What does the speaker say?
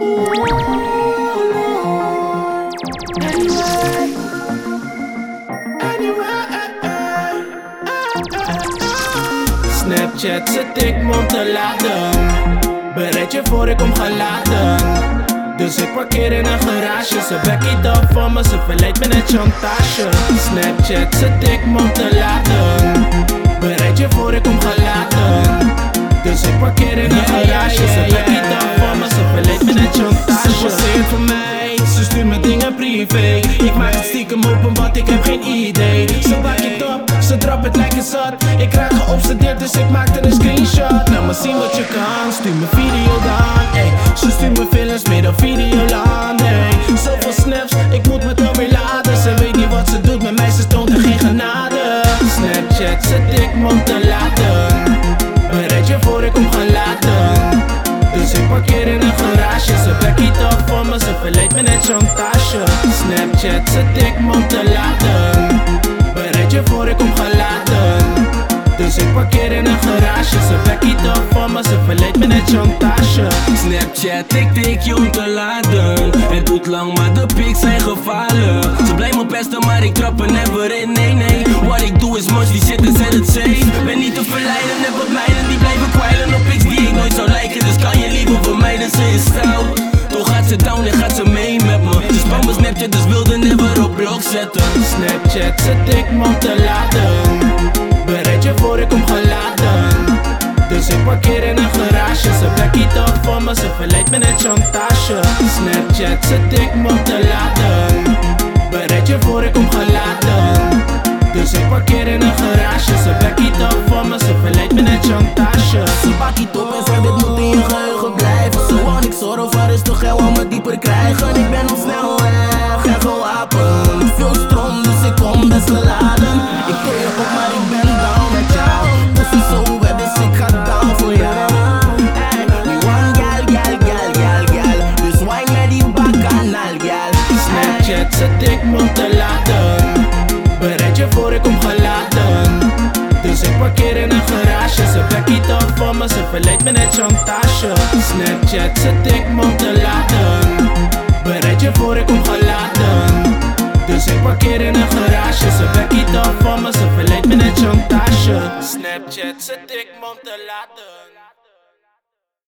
Snapchat zet ik om te laden. Bereid je voor ik kom geladen. Dus ik parkeer in een garage. Ze backiet up voor me, ze verleidt me net chantage. Snapchat zet ik om te laden. Bereid je voor ik kom geladen. Dus ik parkeer in een garage. Ze backiet up voor me, ze verleidt want ik heb geen idee. Ze bak het op, ze drop het lijkt zat. Ik raak geobsedeerd dus ik maakte een screenshot. Laat me zien wat je kan, stuur me video dan ey. Ze stuurt me films meer dan Videoland ey. Zoveel snaps, ik moet me dan weer laden. Ze weet niet wat ze doet, met mij ze toont er geen genade. Snapchat zet ik me om te laten Bereid je voor ik kom gelaten Dus ik parkeer in een garage. Ze backiet up voor me, ze verleidt me net chantage Snapchat zet ik me om te laten. Bereid je voor ik kom gelaten. Dus ik parkeer in een garage. Ze backiet up voor me, ze verleidt me net chantage. Snapchat, ik tik je om te laden. Het doet lang, maar de pics zijn gevaarlijk Ze blijven me pesten, maar ik trap er never in, nee nee. Wat ik doe is much, die shit en zet het safe. Ben niet te verleiden, net meiden die blijven kwijlen Op pics die ik nooit zou lijken, dus kan je liever vermijden, ze is stout. Toch gaat ze down en gaat ze op Snapchat zet ik me te laden. Bereid je voor ik kom geladen. Dus ik parkeer in een garage Ze backiet up voor me, ze verleidt me net chantage. Snapchat zet ik me te laden. Bereid je voor ik kom geladen Snapchat zet ik om te laden Bereid je voor ik kom geladen Dus ik parkeer in een garage. Ze backiet up voor me, ze verleidt me net chantage. Snapchat zet ik om te laden Bereid je voor ik kom geladen Dus ik parkeer in een garage. Ze backiet up voor me, ze verleidt me net chantage. Snapchat zet ik om te laden